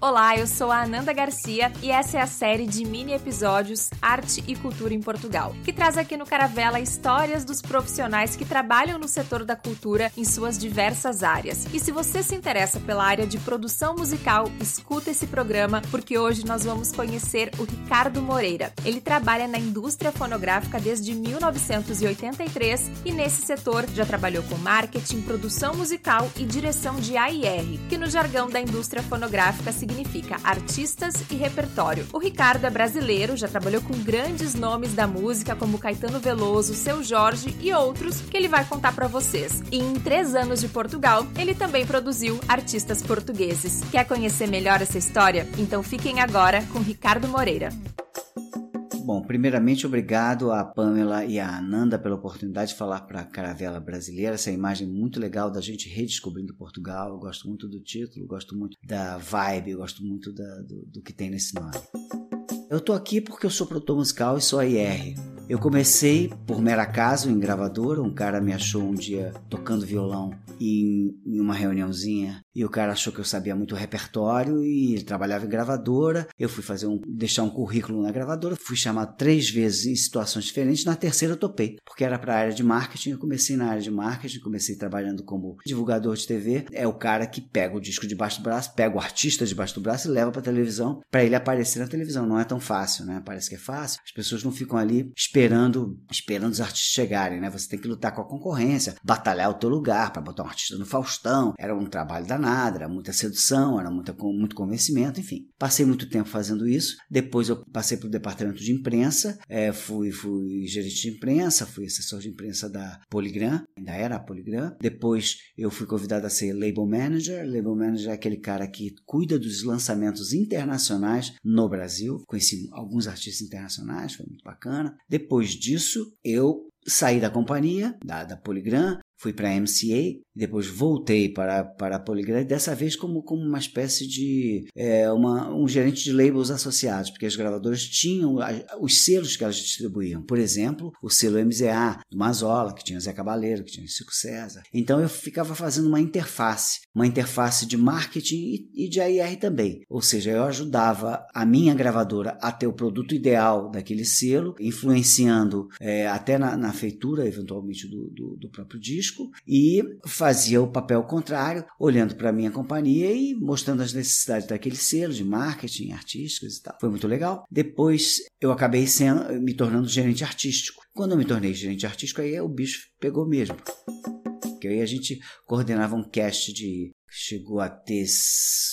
Olá, eu sou a Ananda Garcia e essa é a série de mini episódios Arte e Cultura em Portugal, que traz aqui no Caravela histórias dos profissionais que trabalham no setor da cultura em suas diversas áreas. E se você se interessa pela área de produção musical, escuta esse programa porque hoje nós vamos conhecer o Ricardo Moreira. Ele trabalha na indústria fonográfica desde 1983 e nesse setor já trabalhou com marketing, produção musical e direção de AIR, que no jargão da indústria fonográfica se significa artistas e repertório. O Ricardo é brasileiro, já trabalhou com grandes nomes da música como Caetano Veloso, Seu Jorge e outros que ele vai contar para vocês. E em três anos de Portugal, ele também produziu artistas portugueses. Quer conhecer melhor essa história? Então fiquem agora com Ricardo Moreira. Bom, primeiramente, obrigado a Pamela e a Ananda pela oportunidade de falar para a Caravela Brasileira, essa imagem muito legal da gente redescobrindo Portugal. Eu gosto muito do título, gosto muito da vibe, gosto muito da, do, do que tem nesse nome. Eu tô aqui porque eu sou produtor musical e sou IR. Eu comecei por mero acaso em gravadora, um cara me achou um dia tocando violão em, em uma reuniãozinha e o cara achou que eu sabia muito repertório e trabalhava em gravadora. Eu fui fazer um, deixar um currículo na gravadora, fui chamado três vezes em situações diferentes. Na terceira eu topei, porque era para a área de marketing. Eu comecei na área de marketing, comecei trabalhando como divulgador de TV. É o cara que pega o disco debaixo do braço, pega o artista debaixo do braço e leva para televisão para ele aparecer na televisão. Não é tão fácil, né? Parece que é fácil. As pessoas não ficam ali esperando, esperando os artistas chegarem, né? Você tem que lutar com a concorrência, batalhar o teu lugar para botar um artista no Faustão. Era um trabalho danado era muita sedução, era muita, muito convencimento, enfim. Passei muito tempo fazendo isso. Depois eu passei para o departamento de imprensa, é, fui, fui gerente de imprensa, fui assessor de imprensa da Poligram, ainda era a Poligram. Depois eu fui convidado a ser label manager. Label manager é aquele cara que cuida dos lançamentos internacionais no Brasil. Conheci alguns artistas internacionais, foi muito bacana. Depois disso, eu saí da companhia, da, da Poligram, fui para a MCA, depois voltei para, para a Polygram, dessa vez como, como uma espécie de é, uma, um gerente de labels associados, porque as gravadoras tinham os selos que elas distribuíam. Por exemplo, o selo MZA, do Mazola, que tinha Zé Cabaleiro, que tinha Chico César. Então eu ficava fazendo uma interface, uma interface de marketing e, e de AIR também. Ou seja, eu ajudava a minha gravadora a ter o produto ideal daquele selo, influenciando é, até na, na, feitura, eventualmente, do, do, do próprio disco, e fazia o papel contrário, olhando para a minha companhia e mostrando as necessidades daquele selo de marketing, artísticos e tal. Foi muito legal. Depois eu acabei sendo, me tornando gerente artístico. Quando eu me tornei gerente artístico, aí o bicho pegou mesmo. Porque aí a gente coordenava um cast de chegou a ter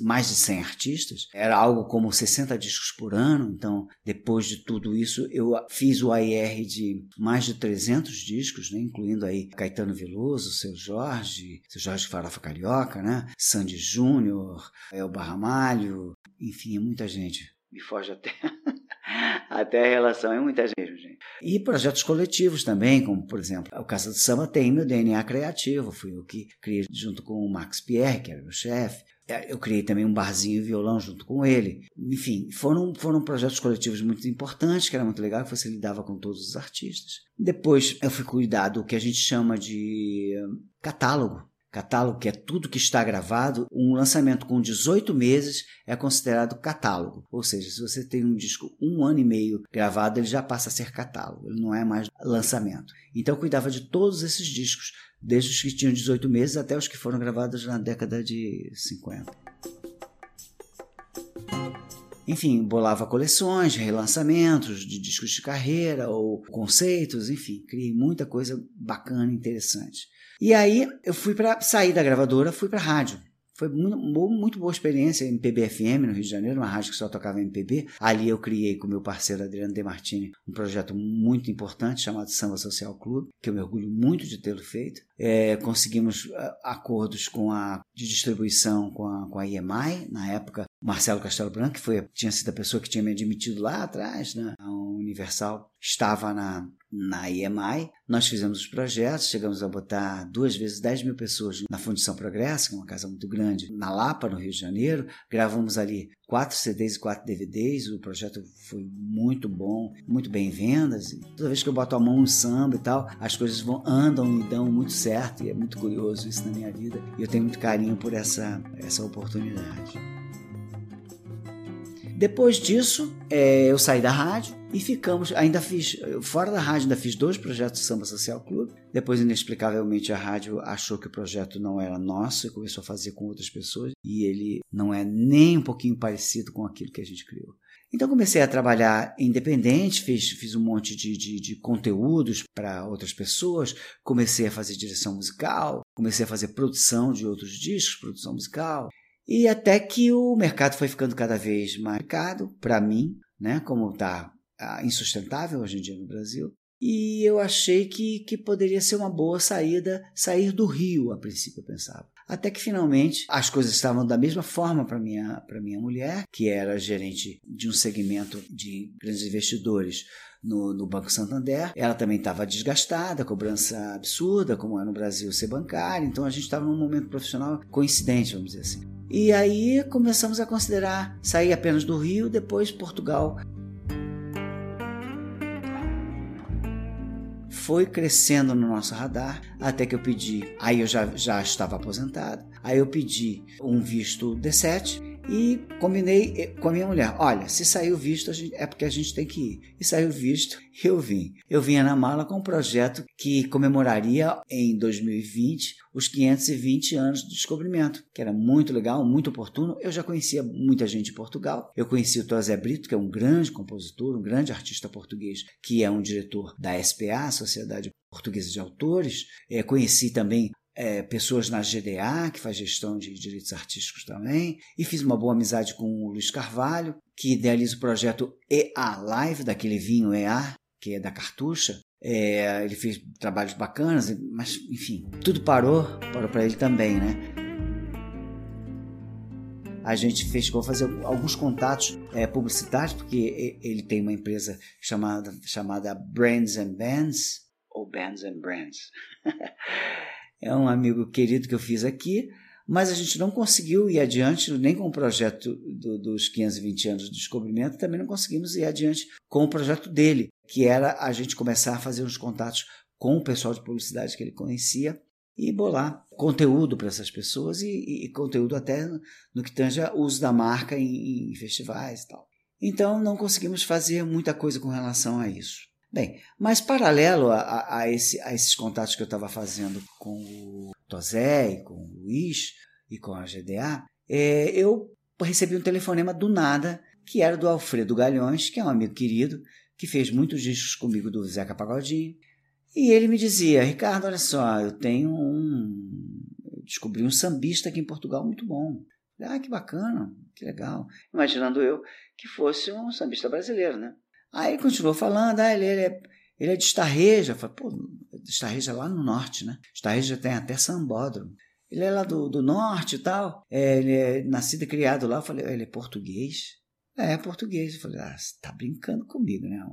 mais de 100 artistas. Era algo como 60 discos por ano. Então, depois de tudo isso, eu fiz o AIR de mais de 300 discos, né? incluindo aí Caetano Veloso, Seu Jorge, Seu Jorge Farofa Carioca, né? Sandy Júnior, Elba Ramalho, enfim, é muita gente. Me foge até. até a relação é muita gente, gente. E projetos coletivos também, como por exemplo, o Casa do Samba tem meu DNA criativo, fui eu que criei junto com o Max Pierre, que era meu chefe. É, eu criei também um barzinho e violão junto com ele. Enfim, foram, foram projetos coletivos muito importantes, que era muito legal, que você lidava com todos os artistas. Depois eu fui cuidar do que a gente chama de catálogo Catálogo, que é tudo que está gravado, um lançamento com 18 meses é considerado catálogo. Ou seja, se você tem um disco um ano e meio gravado, ele já passa a ser catálogo, ele não é mais lançamento. Então eu cuidava de todos esses discos, desde os que tinham 18 meses até os que foram gravados na década de 50. Enfim, bolava coleções, relançamentos de discos de carreira ou conceitos, enfim, criei muita coisa bacana, interessante. E aí eu fui para sair da gravadora, fui para rádio. Foi muito, boa experiência em PBFM no Rio de Janeiro, uma rádio que só tocava MPB. Ali eu criei com meu parceiro Adriano Demartini um projeto muito importante chamado Samba Social Clube, que eu me orgulho muito de tê-lo feito. É, conseguimos acordos com a de distribuição com a, com a EMI, na época Marcelo Castelo Branco, que foi, tinha sido a pessoa que tinha me admitido lá atrás, né? a Universal estava na, na EMI. Nós fizemos os projetos, chegamos a botar duas vezes 10 mil pessoas na Fundição Progresso, que é uma casa muito grande, na Lapa, no Rio de Janeiro. Gravamos ali quatro CDs e quatro DVDs. O projeto foi muito bom, muito bem vendas. Toda vez que eu boto a mão no samba e tal, as coisas vão andam e dão muito certo. E é muito curioso isso na minha vida. E eu tenho muito carinho por essa, essa oportunidade. Depois disso, é, eu saí da rádio e ficamos. Ainda fiz, fora da rádio, ainda fiz dois projetos de Samba Social Clube. Depois, inexplicavelmente, a rádio achou que o projeto não era nosso e começou a fazer com outras pessoas. E ele não é nem um pouquinho parecido com aquilo que a gente criou. Então comecei a trabalhar independente, fiz, fiz um monte de, de, de conteúdos para outras pessoas, comecei a fazer direção musical, comecei a fazer produção de outros discos, produção musical, e até que o mercado foi ficando cada vez mais caro para mim, né, como está ah, insustentável hoje em dia no Brasil. E eu achei que, que poderia ser uma boa saída sair do Rio, a princípio eu pensava. Até que finalmente as coisas estavam da mesma forma para minha para minha mulher, que era gerente de um segmento de grandes investidores no, no, Banco Santander. Ela também estava desgastada, cobrança absurda, como é no Brasil ser bancária. Então a gente estava num momento profissional coincidente, vamos dizer assim. E aí começamos a considerar sair apenas do Rio, depois Portugal. Foi crescendo no nosso radar até que eu pedi. Aí eu já, já estava aposentado. Aí eu pedi um visto D7 e combinei eh, com a minha mulher: olha, se saiu visto, é porque a gente tem que ir. E saiu visto, eu vim. Eu vinha na mala com um projeto que comemoraria em 2020 os 520 anos do descobrimento, que era muito legal, muito oportuno. Eu já conhecia muita gente em Portugal. Eu conheci o Tosé Brito, que é um grande compositor, um grande artista português, que é um diretor da SPA, Sociedade Portuguesa de Autores. É, conheci também é, pessoas na GDA, que faz gestão de direitos artísticos também, e fiz uma boa amizade com o Luiz Carvalho, que idealiza o projeto EA Live, daquele vinho EA, que é da Cartucha. É, ele fez trabalhos bacanas, mas enfim, tudo parou, parou para ele também, né? A gente fez, vou fazer alguns contatos é, publicitários, porque ele tem uma empresa chamada, chamada Brands and Bands, ou Bands and Brands. é um amigo querido que eu fiz aqui, mas a gente não conseguiu ir adiante nem com o projeto do, dos 520 anos do descobrimento, também não conseguimos ir adiante com o projeto dele, que era a gente começar a fazer uns contatos com o pessoal de publicidade que ele conhecia e bolar conteúdo para essas pessoas e, e, conteúdo até no, no que tange o uso da marca em, em festivais e tal. Então não conseguimos fazer muita coisa com relação a isso. Bem, mas paralelo a, a, esse, a esses contatos que eu estava fazendo com o Tozé, e com o Luiz e com a GDA, é, eu recebi um telefonema do nada, que era do Alfredo Galhões, que é um amigo querido, que fez muitos discos comigo do Zeca Pagodinho. E ele me dizia, Ricardo, olha só, eu tenho um... Eu descobri um sambista aqui em Portugal muito bom. Ah, que bacana, que legal. Imaginando eu que fosse um sambista brasileiro, né? Aí continuou falando, ah, ele, ele, é, ele é de Estarreja. Falei, pô, Estarreja é lá no norte, né? Estarreja tem até sambódromo. Ele é lá do, do norte e tal. É, ele é nascido e criado lá. Eu falei, ele é português? É, é português. Eu falei, ah, você tá brincando comigo, né?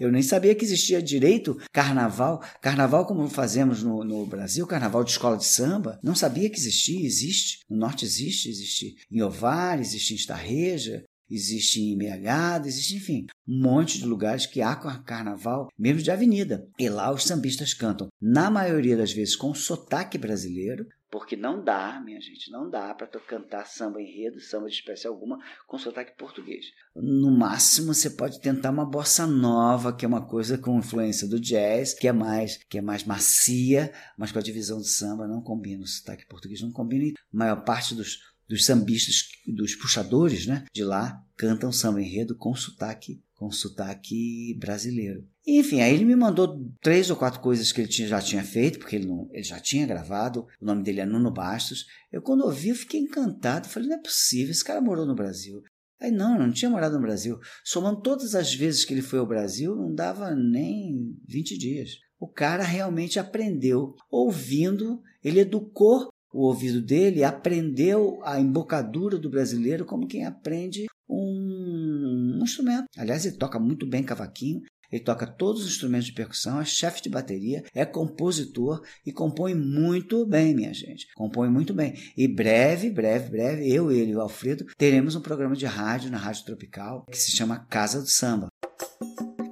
Eu nem sabia que existia direito carnaval. Carnaval como fazemos no, no, Brasil, carnaval de escola de samba. Não sabia que existia, existe. No norte existe, existe em Ovar, existe em Estarreja, existe em Mealhada, existe, enfim, um monte de lugares que há carnaval, mesmo de avenida. E lá os sambistas cantam, na maioria das vezes, com sotaque brasileiro, porque não dá, minha gente, não dá para cantar samba enredo, samba de espécie alguma, com sotaque português. No máximo, você pode tentar uma bossa nova, que é uma coisa com influência do jazz, que é mais, que é mais macia, mas com a divisão de samba não combina. O sotaque português não combina. E a maior parte dos dos sambistas, dos puxadores né, de lá, cantam samba enredo com sotaque, com sotaque brasileiro. Enfim, aí ele me mandou três ou quatro coisas que ele tinha, já tinha feito, porque ele, não, ele já tinha gravado. O nome dele é Nuno Bastos. Eu, quando ouvi, eu fiquei encantado. Falei, não é possível, esse cara morou no Brasil. Aí, não, não tinha morado no Brasil. Somando todas as vezes que ele foi ao Brasil, não dava nem 20 dias. O cara realmente aprendeu ouvindo, ele educou o ouvido dele, aprendeu a embocadura do brasileiro como quem aprende um, um instrumento. Aliás, ele toca muito bem cavaquinho, ele toca todos os instrumentos de percussão, é chefe de bateria, é compositor e compõe muito bem, minha gente. Compõe muito bem. E breve, breve, breve, eu, ele e o Alfredo teremos um programa de rádio na Rádio Tropical que se chama Casa do Samba.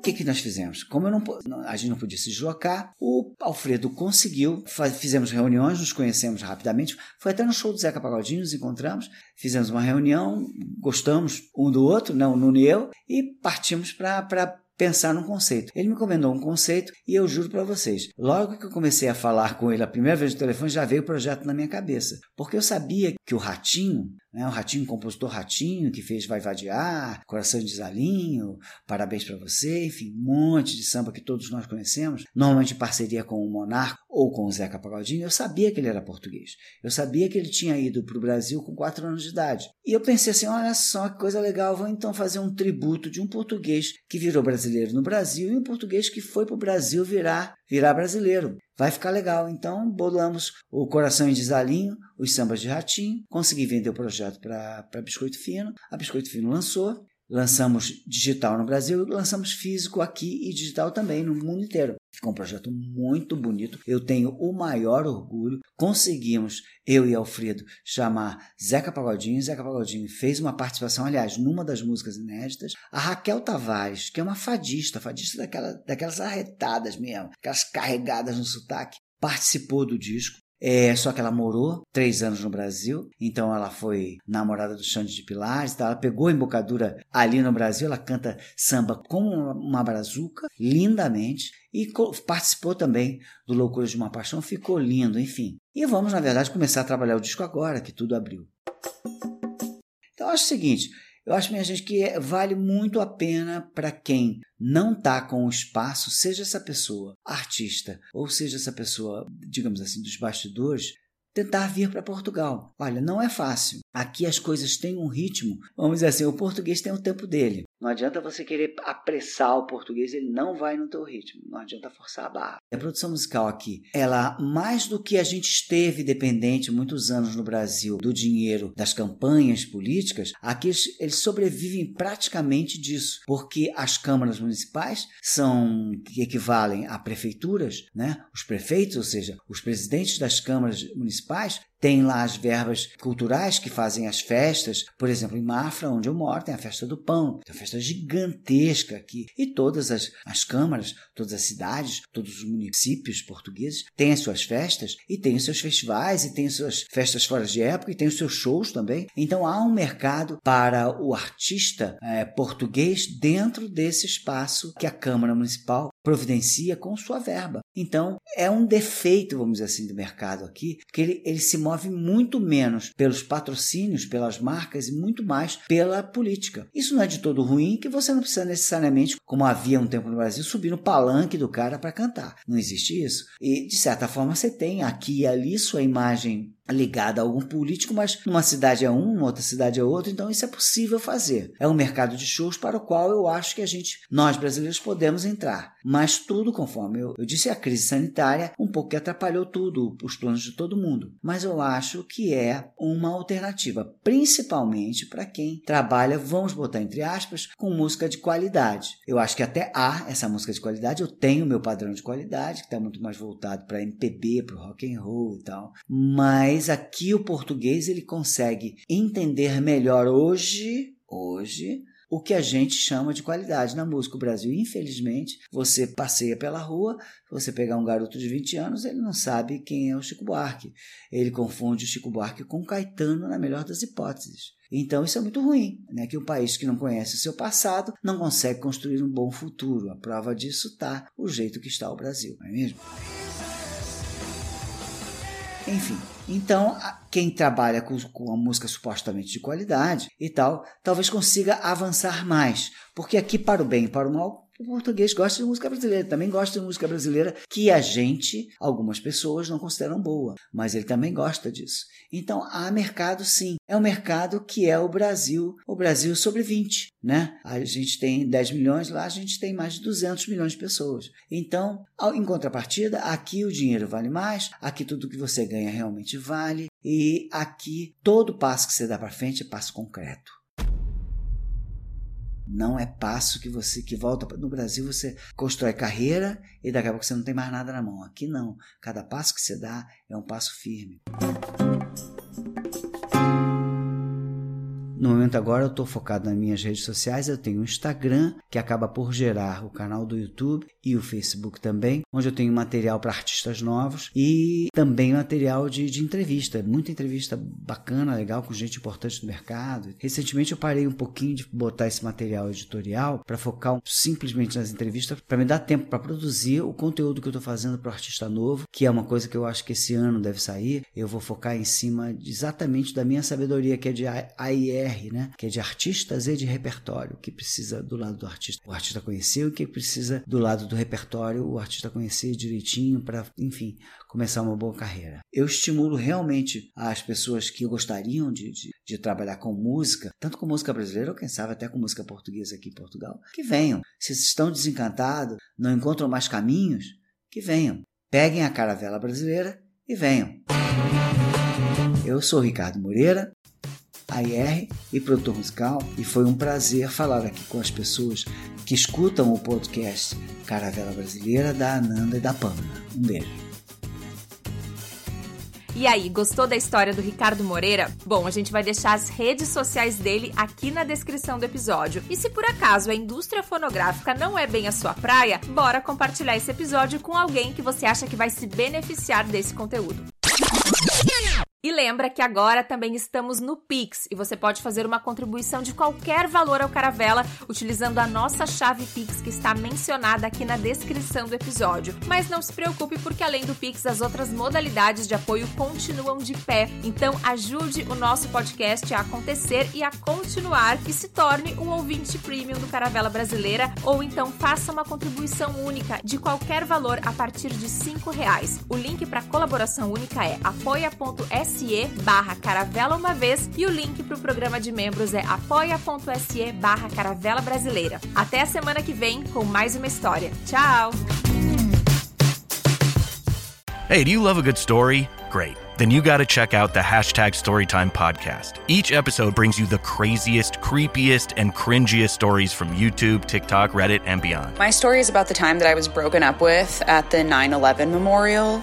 Que, que nós fizemos? Como não, a gente não podia se deslocar, o Alfredo conseguiu, fizemos reuniões, nos conhecemos rapidamente, foi até no show do Zeca Pagodinho, nos encontramos, fizemos uma reunião, gostamos um do outro, não, Nuno e eu, e partimos para pensar num conceito. Ele me encomendou um conceito e eu juro para vocês, logo que eu comecei a falar com ele a primeira vez no telefone, já veio o projeto na minha cabeça. Porque eu sabia que o Ratinho, né, o Ratinho, o compositor Ratinho, que fez Vai Vadiar, Coração de Zalinho, Parabéns para Você, enfim, um monte de samba que todos nós conhecemos, normalmente em parceria com o Monarco ou com o Zeca Pagodinho, eu sabia que ele era português. Eu sabia que ele tinha ido para o Brasil com quatro anos de idade. E eu pensei assim, olha só que coisa legal, vou então fazer um tributo de um português que virou brasileiro brasileiro no Brasil e um português que foi para o Brasil virar, virar brasileiro. Vai ficar legal. Então, bolamos o Coração em Desalinho, os sambas de ratinho, consegui vender o projeto para Biscoito Fino, a Biscoito Fino lançou, lançamos digital no Brasil, lançamos físico aqui e digital também no mundo inteiro. Ficou um projeto muito bonito. Eu tenho o maior orgulho. Conseguimos, eu e Alfredo, chamar Zeca Pagodinho. Zeca Pagodinho fez uma participação, aliás, numa das músicas inéditas. A Raquel Tavares, que é uma fadista, fadista daquela, daquelas arretadas mesmo, aquelas carregadas no sotaque, participou do disco. É, só que ela morou três anos no Brasil, então ela foi namorada do Xande de Pilares, tá? ela pegou a embocadura ali no Brasil, ela canta samba como uma brazuca, lindamente, e participou também do Loucuras de uma Paixão, ficou lindo, enfim. E vamos, na verdade, começar a trabalhar o disco agora, que tudo abriu. Então, acho o seguinte, eu acho, minha gente, que vale muito a pena para quem não está com o espaço, seja essa pessoa artista ou seja essa pessoa, digamos assim, dos bastidores, tentar vir para Portugal. Olha, não é fácil. Aqui as coisas têm um ritmo. Vamos dizer assim, o português tem o tempo dele. Não adianta você querer apressar o português, ele não vai no teu ritmo. Não adianta forçar a barra. A produção musical aqui, ela mais do que a gente esteve dependente muitos anos no Brasil do dinheiro das campanhas políticas, aqui eles, sobrevivem praticamente disso, porque as câmaras municipais são que equivalem a prefeituras, né? Os prefeitos, ou seja, os presidentes das câmaras municipais tem lá as verbas culturais que fazem as festas. Por exemplo, em Mafra, onde eu moro, tem a festa do pão. Tem uma festa gigantesca aqui. E todas as, as câmaras, todas as cidades, todos os municípios portugueses têm as suas festas e têm os seus festivais e têm as suas festas fora de época e têm os seus shows também. Então há um mercado para o artista é, português dentro desse espaço que a Câmara Municipal providencia com sua verba. Então, é um defeito, vamos dizer assim, do mercado aqui, porque ele, ele se move muito menos pelos patrocínios, pelas marcas e muito mais pela política. Isso não é de todo ruim, que você não precisa necessariamente, como havia um tempo no Brasil, subir no palanque do cara para cantar. Não existe isso. E, de certa forma, você tem aqui e ali sua imagem ligada a algum político, mas numa cidade é um, numa outra cidade é outro, então isso é possível fazer. É um mercado de shows para o qual eu acho que a gente, nós brasileiros, podemos entrar. Mas tudo conforme eu, eu disse, a crise sanitária um pouco que atrapalhou tudo, os planos de todo mundo. Mas eu acho que é uma alternativa, principalmente para quem trabalha, vamos botar entre aspas, com música de qualidade. Eu acho que até há essa música de qualidade, eu tenho meu padrão de qualidade, que está muito mais voltado para MPB, para rock and roll e tal, mas aqui o português ele consegue entender melhor hoje, hoje, o que a gente chama de qualidade na música. O Brasil, infelizmente, você passeia pela rua, você pegar um garoto de 20 anos, ele não sabe quem é o Chico Buarque. Ele confunde o Chico Buarque com Caetano, na melhor das hipóteses. Então isso é muito ruim, né? que um país que não conhece o seu passado não consegue construir um bom futuro. A prova disso está o jeito que está o Brasil, não é mesmo? Enfim, então quem trabalha com, com a música supostamente de qualidade e tal, talvez consiga avançar mais, porque aqui para o bem e para o mal O português gosta de música brasileira, também gosta de música brasileira que a gente, algumas pessoas, não consideram boa, mas ele também gosta disso. Então há mercado sim. É um mercado que é o Brasil, o Brasil sobre 20, né? A gente tem 10 milhões, lá a gente tem mais de 200 milhões de pessoas. Então, em contrapartida, aqui o dinheiro vale mais, aqui tudo que você ganha realmente vale, e aqui todo passo que você dá para frente é passo concreto. Não é passo que você que volta no Brasil você constrói carreira e daqui a pouco você não tem mais nada na mão. Aqui não. Cada passo que você dá é um passo firme. No momento agora eu estou focado nas minhas redes sociais. Eu tenho o Instagram, que acaba por gerar o canal do YouTube e o Facebook também, onde eu tenho material para artistas novos e também material de, de entrevista. Muita entrevista bacana, legal, com gente importante do mercado. Recentemente eu parei um pouquinho de botar esse material editorial para focar simplesmente nas entrevistas, para me dar tempo para produzir o conteúdo que eu estou fazendo para o artista novo, que é uma coisa que eu acho que esse ano deve sair. Eu vou focar em cima exatamente da minha sabedoria, que é de AIR né? Que é de artistas e de repertório, que precisa do lado do artista. O artista conhecer o que precisa do lado do repertório, o artista conhecer direitinho para, enfim, começar uma boa carreira. Eu estimulo realmente as pessoas que gostariam de, de, de, trabalhar com música, tanto com música brasileira ou quem sabe até com música portuguesa aqui em Portugal, que venham. Se estão desencantados, não encontram mais caminhos, que venham. Peguem a caravela brasileira e venham. Eu sou Ricardo Moreira, AIR e produtor musical, e foi um prazer falar aqui com as pessoas que escutam o podcast Caravela Brasileira da Ananda e da Pamela. Um beijo. E aí, gostou da história do Ricardo Moreira? Bom, a gente vai deixar as redes sociais dele aqui na descrição do episódio. E se por acaso a indústria fonográfica não é bem a sua praia, bora compartilhar esse episódio com alguém que você acha que vai se beneficiar desse conteúdo. E lembra que agora também estamos no Pix e você pode fazer uma contribuição de qualquer valor ao Caravela utilizando a nossa chave Pix que está mencionada aqui na descrição do episódio. Mas não se preocupe porque além do Pix as outras modalidades de apoio continuam de pé. Então ajude o nosso podcast a acontecer e a continuar e se torne um ouvinte premium do Caravela Brasileira ou então faça uma contribuição única de qualquer valor a partir de cinco reais. O link para colaboração única é apoia.se apoia.se barra caravela uma vez e o link para o programa de membros é apoia.se barra caravela brasileira. Até a semana que vem com mais uma história. Tchau! Hey, do you love a good story? Great. Then you got to check out the hashtag Storytime podcast. Each episode brings you the craziest, creepiest, and cringiest stories from YouTube, TikTok, Reddit, and beyond. My story is about the time that I was broken up with at the 9 11 memorial